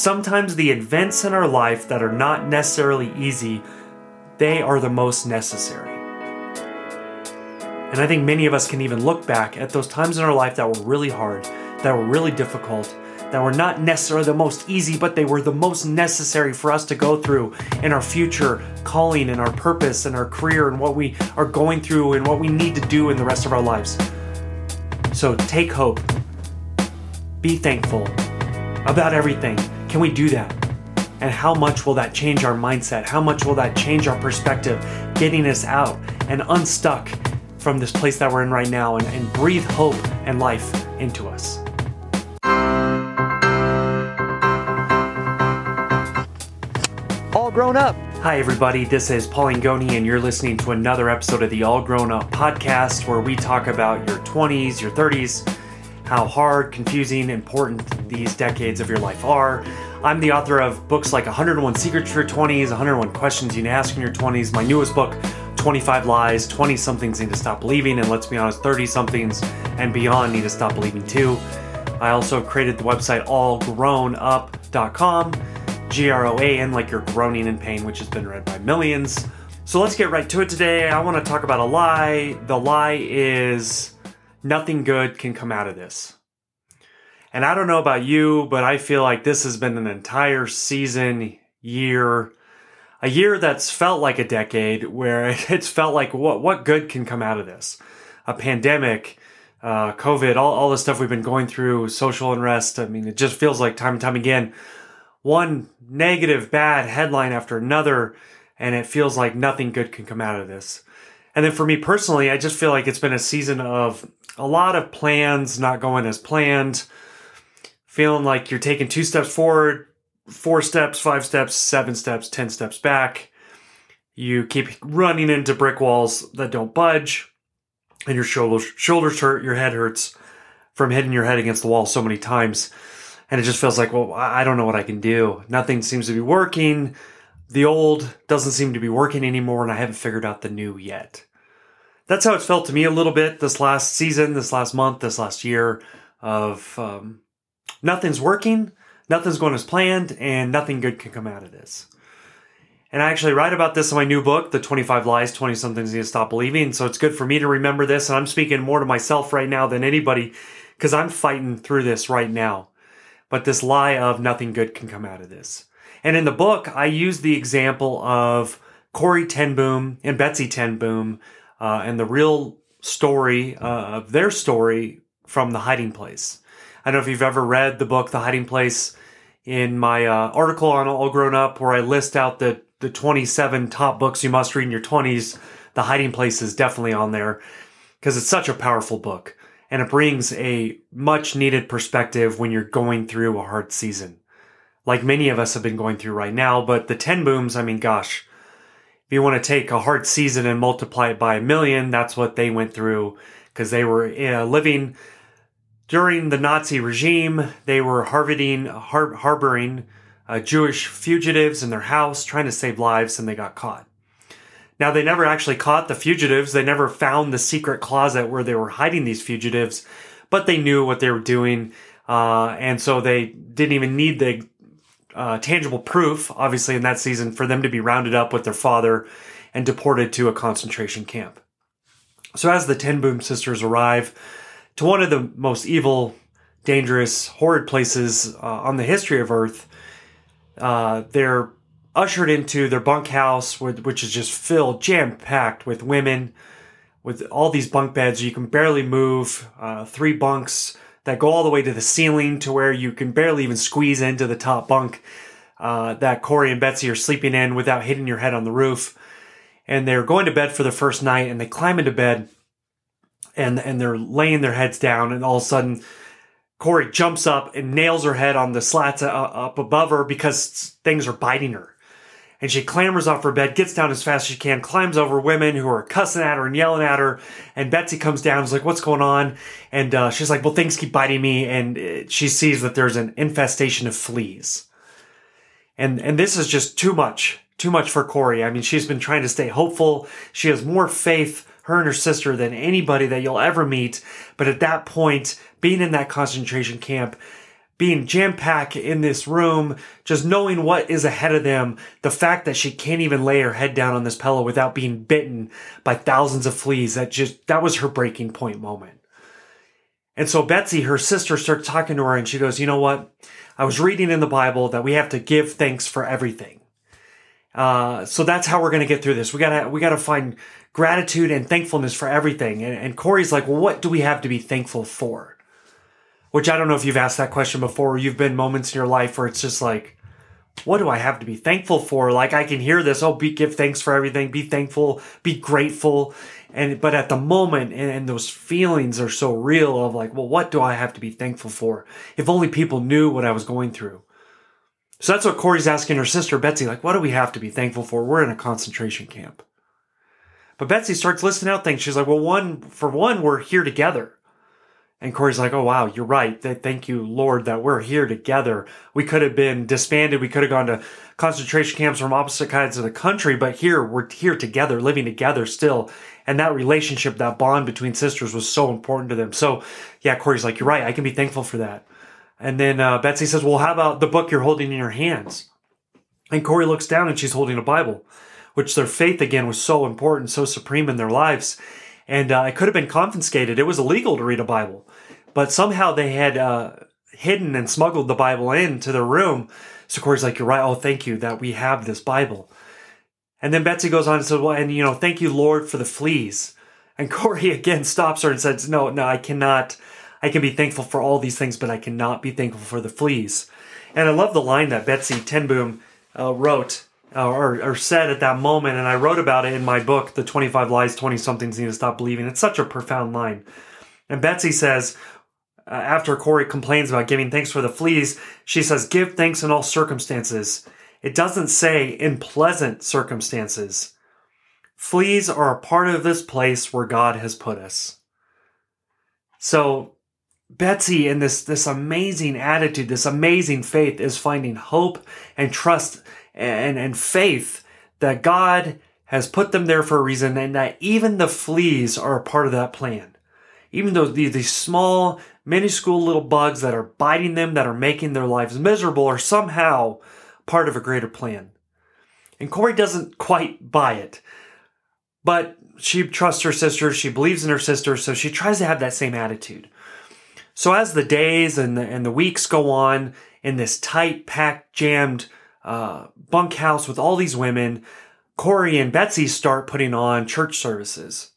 Sometimes the events in our life that are not necessarily easy, they are the most necessary. And I think many of us can even look back at those times in our life that were really hard, that were really difficult, that were not necessarily the most easy, but they were the most necessary for us to go through in our future calling and our purpose and our career and what we are going through and what we need to do in the rest of our lives. So take hope. Be thankful about everything. Can we do that? And how much will that change our mindset? How much will that change our perspective, getting us out and unstuck from this place that we're in right now and, and breathe hope and life into us? All Groan Up. Hi, everybody. This is Paul Angone, and you're listening to another episode of the All Groan Up podcast where we talk about your 20s, your 30s, how hard, confusing, important these decades of your life are. I'm the author of books like 101 Secrets for Your 20s, 101 Questions You Need to Ask in Your 20s, my newest book, 25 Lies 20 Somethings Need to Stop Believing, and let's be honest, 30 Somethings and Beyond Need to Stop Believing too. I also created the website allgroanup.com, G R O A N, like you're groaning in pain, which has been read by millions. So let's get right to it today. I want to talk about a lie. The lie is nothing good can come out of this. And I don't know about you, but I feel like this has been an entire season, year, a year that's felt like a decade where it's felt like what, what good can come out of this? A pandemic, uh, COVID, all, all the stuff we've been going through, social unrest. I mean, it just feels like time and time again, one negative, bad headline after another, and it feels like nothing good can come out of this. And then for me personally, I just feel like it's been a season of a lot of plans not going as planned, feeling like you're taking two steps forward, four steps, five steps, seven steps, 10 steps back. You keep running into brick walls that don't budge, and your shoulders, shoulders hurt, your head hurts from hitting your head against the wall so many times. And it just feels like, well, I don't know what I can do. Nothing seems to be working. The old doesn't seem to be working anymore, and I haven't figured out the new yet that's how it's felt to me a little bit this last season, this last month, this last year of um, nothing's working, nothing's going as planned, and nothing good can come out of this. And I actually write about this in my new book, The 25 Lies 20 Somethings Need to Stop Believing. So it's good for me to remember this. And I'm speaking more to myself right now than anybody because I'm fighting through this right now. But this lie of nothing good can come out of this. And in the book, I use the example of Corrie ten Boom and Betsy ten Boom uh, and the real story uh, of their story from The Hiding Place. I don't know if you've ever read the book The Hiding Place in my uh, article on All Groan Up, where I list out the, the 27 top books you must read in your 20s. The Hiding Place is definitely on there because it's such a powerful book and it brings a much needed perspective when you're going through a hard season. Like many of us have been going through right now, but the ten Booms, I mean, gosh, if you want to take a hard season and multiply it by a million, that's what they went through because they were uh, living during the Nazi regime. They were harboring, har- harboring uh, Jewish fugitives in their house, trying to save lives, and they got caught. Now, they never actually caught the fugitives. They never found the secret closet where they were hiding these fugitives, but they knew what they were doing. Uh, and so they didn't even need the uh, tangible proof, obviously, in that season for them to be rounded up with their father and deported to a concentration camp. So, as the Ten Boom sisters arrive to one of the most evil, dangerous, horrid places uh, on the history of Earth, uh, they're ushered into their bunkhouse, which is just filled, jam packed with women, with all these bunk beds. You can barely move, uh, three bunks that go all the way to the ceiling to where you can barely even squeeze into the top bunk uh, that Corrie and Betsy are sleeping in without hitting your head on the roof. And they're going to bed for the first night and they climb into bed and, and they're laying their heads down and all of a sudden Corrie jumps up and nails her head on the slats uh, up above her because things are biting her and she clambers off her bed, gets down as fast as she can, climbs over women who are cussing at her and yelling at her. And Betsy comes down, is like, "What's going on?" And uh, she's like, "Well, things keep biting me." And uh, she sees that there's an infestation of fleas. And and this is just too much, too much for Corrie. I mean, she's been trying to stay hopeful. She has more faith, her and her sister, than anybody that you'll ever meet. But at that point, being in that concentration camp, being jam packed in this room, just knowing what is ahead of them, the fact that she can't even lay her head down on this pillow without being bitten by thousands of fleas, that just, that was her breaking point moment. And so Betsy, her sister, starts talking to her and she goes, You know what? I was reading in the Bible that we have to give thanks for everything. Uh, so that's how we're going to get through this. We gotta, we gotta find gratitude and thankfulness for everything. And, and Corrie's like, well, what do we have to be thankful for? Which I don't know if you've asked that question before, or you've been moments in your life where it's just like, what do I have to be thankful for? Like I can hear this, oh, be give thanks for everything, be thankful, be grateful. And but at the moment and, and those feelings are so real of like, well, what do I have to be thankful for? If only people knew what I was going through. So that's what Corrie's asking her sister Betsy, like, what do we have to be thankful for? We're in a concentration camp. But Betsy starts listing out things. She's like, well, one, for one, we're here together. And Corrie's like, oh, wow, you're right. Thank you, Lord, that we're here together. We could have been disbanded. We could have gone to concentration camps from opposite sides of the country, but here, we're here together, living together still. And that relationship, that bond between sisters was so important to them. So, yeah, Corrie's like, you're right. I can be thankful for that. And then uh, Betsy says, well, how about the book you're holding in your hands? And Corrie looks down and she's holding a Bible which their faith again was so important, so supreme in their lives. And uh, it could have been confiscated. It was illegal to read a Bible, but somehow they had uh, hidden and smuggled the Bible into their room. So Corrie's like, "You're right. Oh, thank you that we have this Bible." And then Betsy goes on and says, "Well, and you know, thank you, Lord, for the fleas." And Corrie again stops her and says, "No, no, I cannot. I can be thankful for all these things, but I cannot be thankful for the fleas." And I love the line that Betsy ten Boom uh, wrote uh, or, or said at that moment, and I wrote about it in my book, The 25 Lies 20 Somethings Need to Stop Believing. It's such a profound line. And Betsy says, uh, after Corrie complains about giving thanks for the fleas, she says, Give thanks in all circumstances. It doesn't say in pleasant circumstances. Fleas are a part of this place where God has put us. So, Betsy, in this, this amazing attitude, this amazing faith, is finding hope and trust and, and faith that God has put them there for a reason and that even the fleas are a part of that plan. Even though these, these small, minuscule little bugs that are biting them, that are making their lives miserable, are somehow part of a greater plan. And Corrie doesn't quite buy it, but she trusts her sister, she believes in her sister, so she tries to have that same attitude. So as the days and the, and the weeks go on in this tight, packed, jammed uh, bunkhouse with all these women, Corrie and Betsy start putting on church services.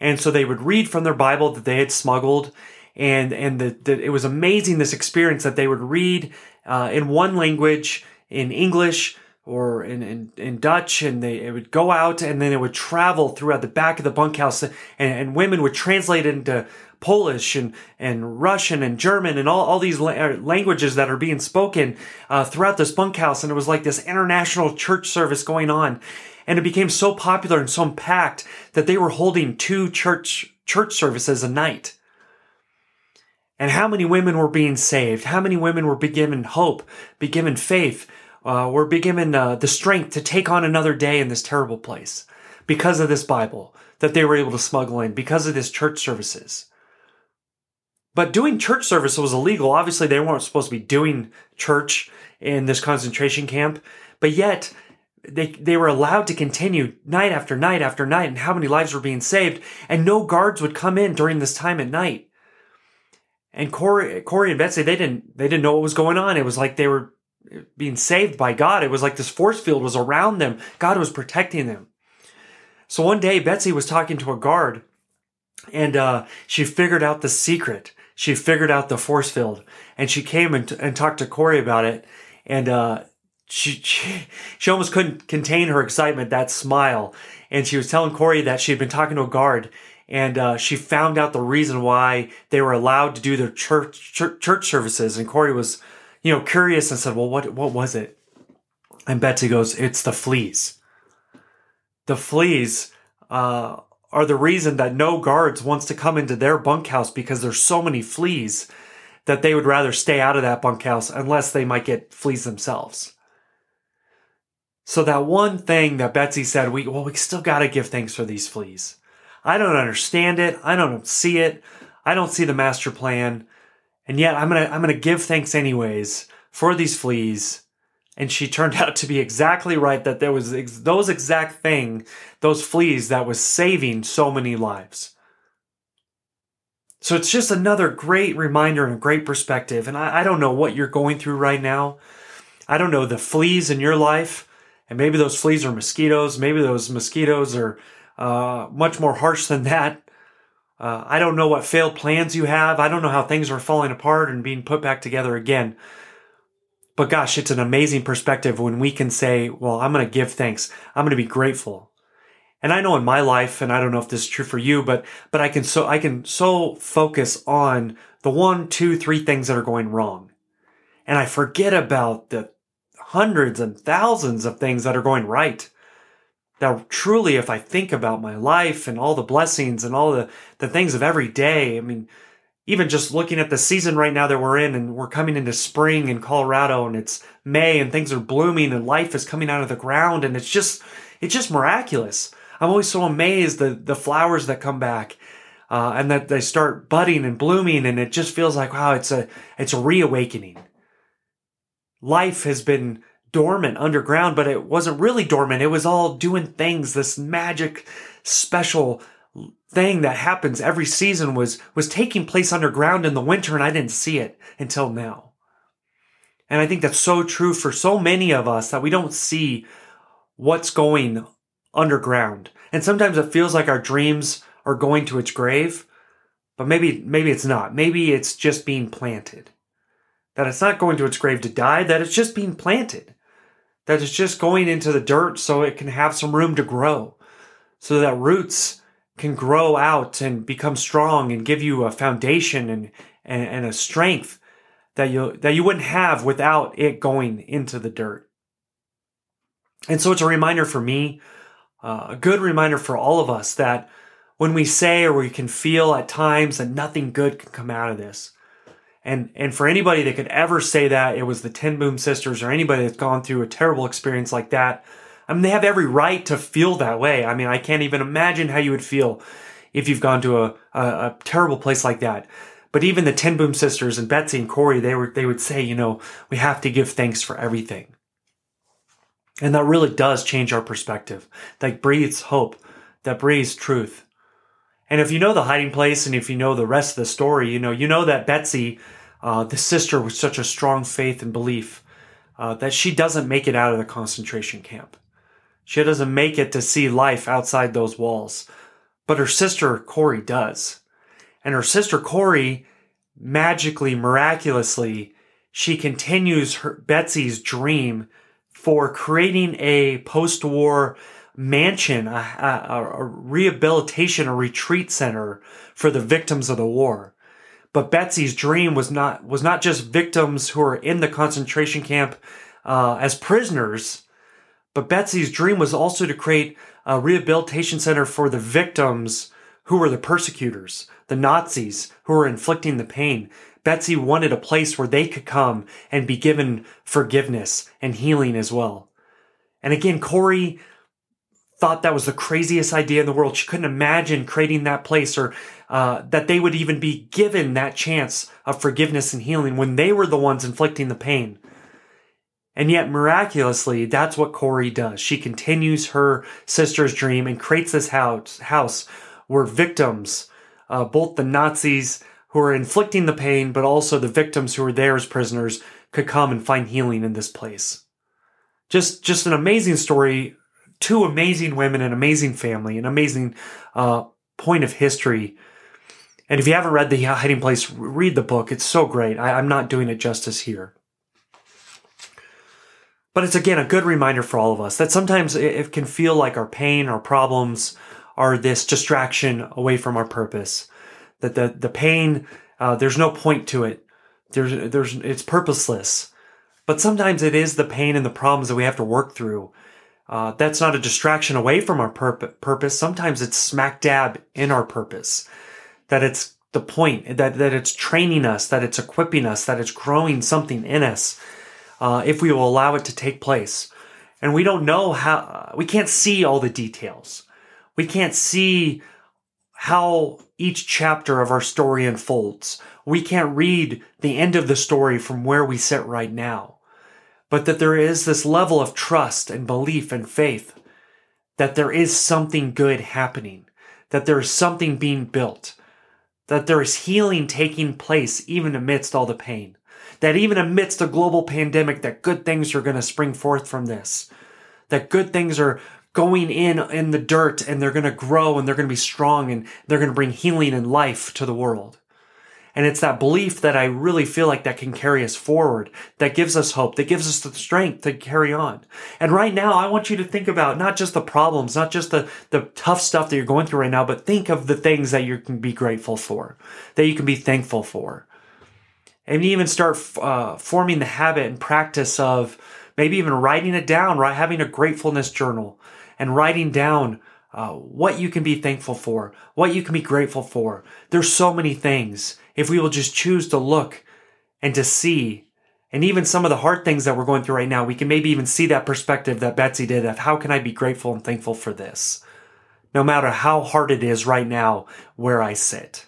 And so they would read from their Bible that they had smuggled. And, and the, the it was amazing this experience that they would read uh, in one language, in English or in, in, in Dutch, and they it would go out and then it would travel throughout the back of the bunkhouse, and, and women would translate it into Polish and, and Russian and German and all, all these la- uh, languages that are being spoken uh, throughout this bunkhouse. And it was like this international church service going on. And it became so popular and so packed that they were holding two church, church services a night. And how many women were being saved? How many women were be given hope, be given faith, uh, were be given uh, the strength to take on another day in this terrible place because of this Bible that they were able to smuggle in, because of this church services. But doing church service was illegal. Obviously, they weren't supposed to be doing church in this concentration camp, but yet they, they were allowed to continue night after night after night and how many lives were being saved and no guards would come in during this time at night. And Corrie, Corrie and Betsy, they didn't, they didn't know what was going on. It was like they were being saved by God. It was like this force field was around them. God was protecting them. So one day Betsy was talking to a guard and, uh, she figured out the secret she figured out the force field and she came and, and talked to Corrie about it. And, uh, she, she, she almost couldn't contain her excitement, that smile. And she was telling Corrie that she had been talking to a guard and, uh, she found out the reason why they were allowed to do their church, church, church services. And Corrie was, you know, curious and said, well, what, what was it? And Betsy goes, it's the fleas. The fleas, uh, are the reason that no guards wants to come into their bunkhouse because there's so many fleas that they would rather stay out of that bunkhouse unless they might get fleas themselves. So that one thing that Betsy said, we well, we still got to give thanks for these fleas. I don't understand it. I don't see it. I don't see the master plan. And yet I'm to I'm to give thanks anyways for these fleas. And she turned out to be exactly right that there was ex- those exact thing, those fleas that was saving so many lives. So it's just another great reminder and a great perspective. And I, I don't know what you're going through right now. I don't know the fleas in your life. And maybe those fleas are mosquitoes. Maybe those mosquitoes are uh, much more harsh than that. Uh, I don't know what failed plans you have. I don't know how things are falling apart and being put back together again. But gosh, it's an amazing perspective when we can say, well, I'm going to give thanks. I'm going to be grateful. And I know in my life, and I don't know if this is true for you, but, but I can so, I can so focus on the one, two, three things that are going wrong. And I forget about the hundreds and thousands of things that are going right. Now, truly, if I think about my life and all the blessings and all the, the things of every day, I mean, even just looking at the season right now that we're in and we're coming into spring in Colorado and it's May and things are blooming and life is coming out of the ground and it's just, it's just miraculous. I'm always so amazed the, the flowers that come back. Uh, and that they start budding and blooming and it just feels like wow it's a it's a reawakening life has been dormant underground, but it wasn't really dormant. It was all doing things. This magic, special thing that happens every season was, was taking place underground in the winter and I didn't see it until now. And I think that's so true for so many of us that we don't see what's going underground. And sometimes it feels like our dreams are going to its grave, but maybe, maybe it's not. Maybe it's just being planted. That it's not going to its grave to die, that it's just being planted That it's just going into the dirt so it can have some room to grow, so that roots can grow out and become strong and give you a foundation and, and, and a strength that you that you wouldn't have without it going into the dirt. And so it's a reminder for me, uh, a good reminder for all of us that when we say or we can feel at times that nothing good can come out of this, and and for anybody that could ever say that it was the Ten Boom Sisters or anybody that's gone through a terrible experience like that, I mean they have every right to feel that way. I mean I can't even imagine how you would feel if you've gone to a, a, a terrible place like that. But even the Ten Boom Sisters and Betsy and Corrie, they were they would say, you know, we have to give thanks for everything. And that really does change our perspective. That breathes hope. That breathes truth. And if you know the hiding place and if you know the rest of the story, you know, you know that Betsy uh, the sister with such a strong faith and belief uh, that she doesn't make it out of the concentration camp. She doesn't make it to see life outside those walls. But her sister Corrie does. And her sister Corrie, magically, miraculously, she continues her Betsy's dream for creating a post-war mansion, a, a, a rehabilitation, a retreat center for the victims of the war. But Betsy's dream was not was not just victims who are in the concentration camp uh, as prisoners, but Betsy's dream was also to create a rehabilitation center for the victims who were the persecutors, the Nazis who were inflicting the pain. Betsy wanted a place where they could come and be given forgiveness and healing as well. And again, Corrie thought that was the craziest idea in the world. She couldn't imagine creating that place or uh, that they would even be given that chance of forgiveness and healing when they were the ones inflicting the pain. And yet, miraculously, that's what Corrie does. She continues her sister's dream and creates this house, house where victims, uh, both the Nazis who are inflicting the pain, but also the victims who are there as prisoners, could come and find healing in this place. Just, just an amazing story two amazing women, an amazing family, an amazing uh, point of history. And if you haven't read The Hiding Place, read the book. It's so great. I, I'm not doing it justice here. But it's again a good reminder for all of us that sometimes it can feel like our pain, our problems are this distraction away from our purpose. That the, the pain, uh, there's no point to it. There's, there's, it's purposeless. But sometimes it is the pain and the problems that we have to work through uh, that's not a distraction away from our purp- purpose. Sometimes it's smack dab in our purpose. That it's the point, that, that it's training us, that it's equipping us, that it's growing something in us, uh, if we will allow it to take place. And we don't know how, we can't see all the details. We can't see how each chapter of our story unfolds. We can't read the end of the story from where we sit right now. But that there is this level of trust and belief and faith that there is something good happening, that there is something being built, that there is healing taking place even amidst all the pain, that even amidst a global pandemic, that good things are going to spring forth from this, that good things are going in in the dirt and they're going to grow and they're going to be strong and they're going to bring healing and life to the world. And it's that belief that I really feel like that can carry us forward, that gives us hope, that gives us the strength to carry on. And right now, I want you to think about not just the problems, not just the, the tough stuff that you're going through right now, but think of the things that you can be grateful for, that you can be thankful for. And even start uh, forming the habit and practice of maybe even writing it down, right? Having a gratefulness journal and writing down uh, what you can be thankful for, what you can be grateful for. There's so many things. If we will just choose to look and to see, and even some of the hard things that we're going through right now, we can maybe even see that perspective that Betsy did of how can I be grateful and thankful for this, no matter how hard it is right now where I sit.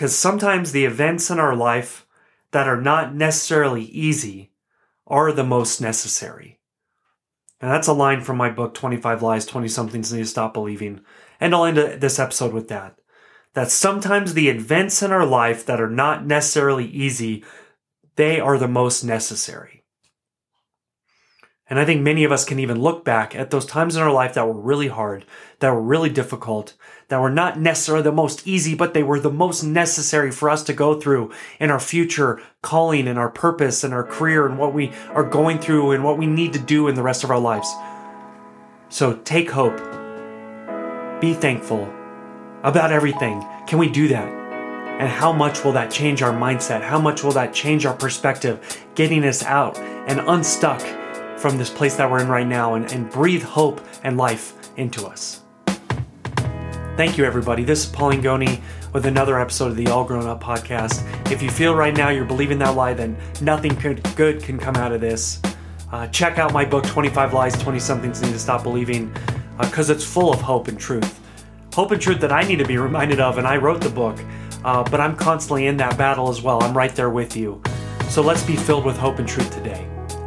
Because sometimes the events in our life that are not necessarily easy are the most necessary. And that's a line from my book, 25 Lies 20 Somethings Need to Stop Believing. And I'll end this episode with that. That sometimes the events in our life that are not necessarily easy, they are the most necessary. And I think many of us can even look back at those times in our life that were really hard, that were really difficult, that were not necessarily the most easy, but they were the most necessary for us to go through in our future calling and our purpose and our career and what we are going through and what we need to do in the rest of our lives. So take hope. Be thankful about everything. Can we do that? And how much will that change our mindset? How much will that change our perspective, getting us out and unstuck from this place that we're in right now and, and breathe hope and life into us. Thank you, everybody. This is Paul Angone with another episode of the All Groan Up podcast. If you feel right now you're believing that lie, then nothing good can come out of this. Uh, check out my book, 25 Lies, 20 Somethings Need to Stop Believing, because uh, it's full of hope and truth. Hope and truth that I need to be reminded of, and I wrote the book, uh, but I'm constantly in that battle as well. I'm right there with you. So let's be filled with hope and truth today.